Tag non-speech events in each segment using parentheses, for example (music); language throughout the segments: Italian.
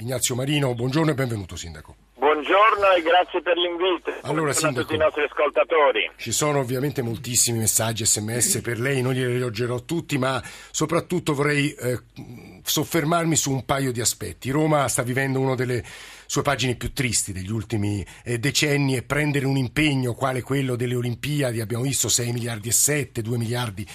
Ignazio Marino, buongiorno e benvenuto Sindaco. Buongiorno e grazie per l'invito. Allora, Buongiorno Sindaco, a tutti i nostri ascoltatori. Ci sono ovviamente moltissimi messaggi sms per lei, non li leggerò tutti, ma soprattutto vorrei eh, soffermarmi su un paio di aspetti. Roma sta vivendo una delle sue pagine più tristi degli ultimi eh, decenni e prendere un impegno quale quello delle Olimpiadi, abbiamo visto 6 miliardi e 7, 2 miliardi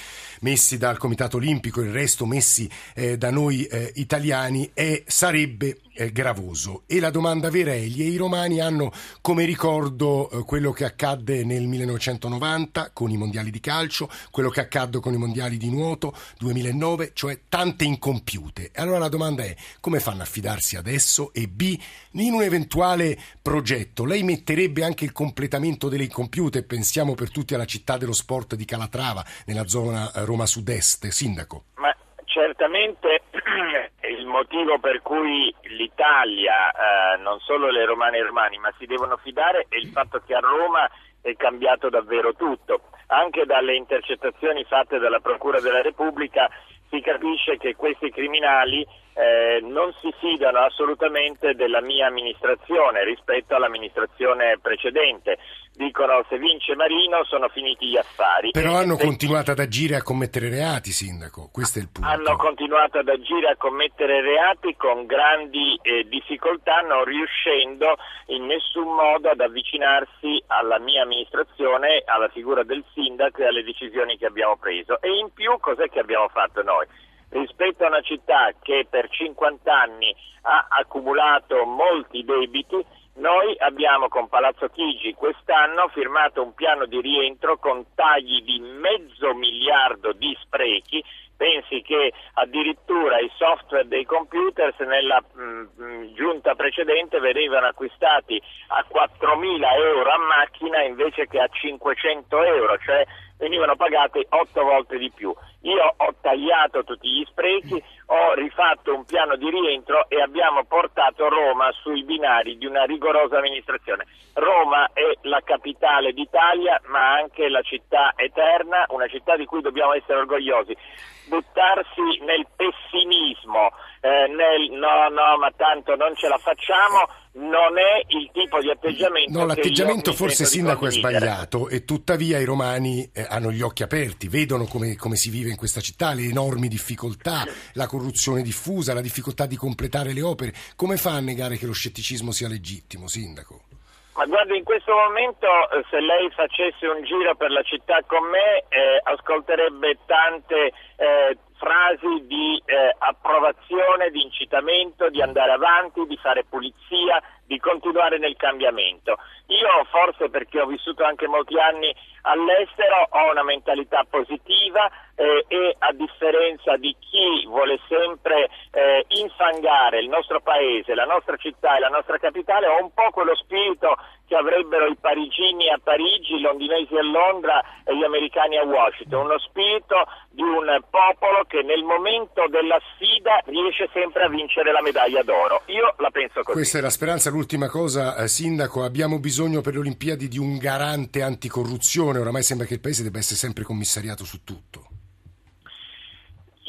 messi dal Comitato Olimpico, il resto messi eh, da noi eh, italiani, è, sarebbe gravoso. E la domanda vera è, i romani hanno come ricordo eh, quello che accadde nel 1990 con i mondiali di calcio, quello che accadde con i mondiali di nuoto 2009, cioè tante incompiute. Allora la domanda è, come fanno a fidarsi adesso? E B, in un eventuale progetto, lei metterebbe anche il completamento delle incompiute, pensiamo per tutti alla città dello sport di Calatrava, nella zona eh, Roma Sud-Est, sindaco? Ma certamente (clears throat) motivo per cui l'Italia, eh, non solo le romane e romani, ma si devono fidare è il fatto che a Roma è cambiato davvero tutto. Anche dalle intercettazioni fatte dalla Procura della Repubblica si capisce che questi criminali eh, non si fidano assolutamente della mia amministrazione rispetto all'amministrazione precedente. Dicono se vince Marino sono finiti gli affari. Però hanno se... continuato ad agire e a commettere reati, sindaco, questo è il punto. Hanno continuato ad agire e a commettere reati con grandi eh, difficoltà, non riuscendo in nessun modo ad avvicinarsi alla mia amministrazione, alla figura del sindaco e alle decisioni che abbiamo preso. E in più cos'è che abbiamo fatto noi? Rispetto a una città che per 50 anni ha accumulato molti debiti, noi abbiamo con Palazzo Chigi quest'anno firmato un piano di rientro con tagli di mezzo miliardo di sprechi. Pensi che addirittura i software dei computers nella mh, mh, giunta precedente venivano acquistati a 4.000 euro a macchina invece che a 500 euro, cioè venivano pagati 8 volte di più. Io ho tagliato tutti gli sprechi, ho rifatto un piano di rientro e abbiamo portato Roma sui binari di una rigorosa amministrazione. Roma è la capitale d'Italia, ma anche la città eterna, una città di cui dobbiamo essere orgogliosi. Buttarsi nel pessimismo, eh, nel no, no, ma tanto non ce la facciamo, non è il tipo di atteggiamento. No, l'atteggiamento forse sindaco è sbagliato e tuttavia i romani eh, hanno gli occhi aperti, vedono come, come, si vive in questa città, le enormi difficoltà, la corruzione diffusa, la difficoltà di completare le opere. Come fa a negare che lo scetticismo sia legittimo, sindaco? Ma guardi, in questo momento eh, se lei facesse un giro per la città con me eh, ascolterebbe tante eh, frasi di eh, approvazione, di incitamento, di andare avanti, di fare pulizia, di continuare nel cambiamento. Io forse perché ho vissuto anche molti anni all'estero ho una mentalità positiva eh, e a differenza di chi vuole sempre eh, infangare il nostro paese, la nostra città e la nostra capitale, ho un po' quello spirito che avrebbero i parigini a Parigi, i londinesi a Londra e gli americani a Washington, uno spirito di un popolo che nel momento della sfida riesce sempre a vincere la medaglia d'oro. Io la penso così. Questa è la speranza. L'ultima cosa, eh, Sindaco, abbiamo bisogno per le Olimpiadi di un garante anticorruzione. Oramai sembra che il Paese debba essere sempre commissariato su tutto.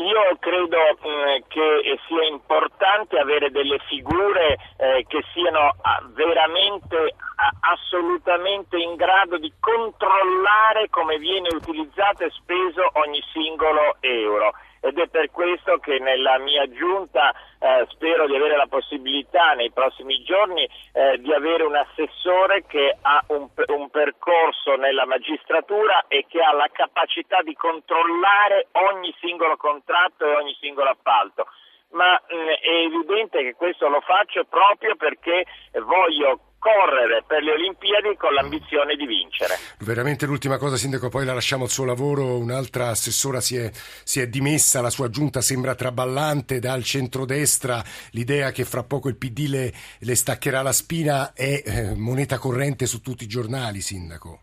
Io credo eh, che sia importante avere delle figure eh, che siano ah, veramente assolutamente in grado di controllare come viene utilizzato e speso ogni singolo euro ed è per questo che nella mia giunta eh, spero di avere la possibilità nei prossimi giorni eh, di avere un assessore che ha un, un, percorso nella magistratura e che ha la capacità di controllare ogni singolo contratto e ogni singolo appalto. Ma mh, è evidente che questo lo faccio proprio perché voglio correre per le Olimpiadi con l'ambizione di vincere. Veramente l'ultima cosa, Sindaco, poi la lasciamo al suo lavoro. Un'altra assessora si è, si è dimessa, la sua giunta sembra traballante dal centrodestra. L'idea che fra poco il PD le, le staccherà la spina è eh, moneta corrente su tutti i giornali, Sindaco.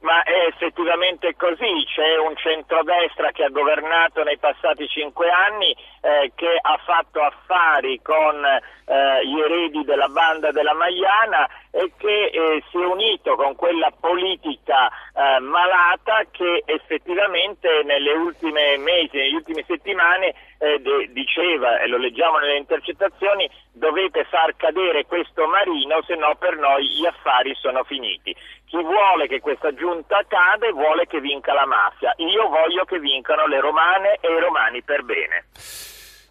Ma è effettivamente così, c'è un centrodestra che ha governato nei passati cinque anni, eh, che ha fatto affari con eh, gli eredi della banda della Maiana e che eh, si è unito con quella politica eh, malata che effettivamente nelle ultime mesi, negli ultimi settimane eh, diceva, e lo leggiamo nelle intercettazioni, dovete far cadere questo marino, se no per noi gli affari sono finiti. Chi vuole che questa giunta cade vuole che vinca la mafia. Io voglio che vincano le romane e i romani per bene.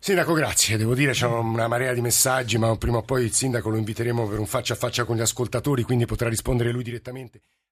Sindaco, grazie. Devo dire c'è una marea di messaggi, ma prima o poi il sindaco lo inviteremo per un faccia a faccia con gli ascoltatori, quindi potrà rispondere lui direttamente.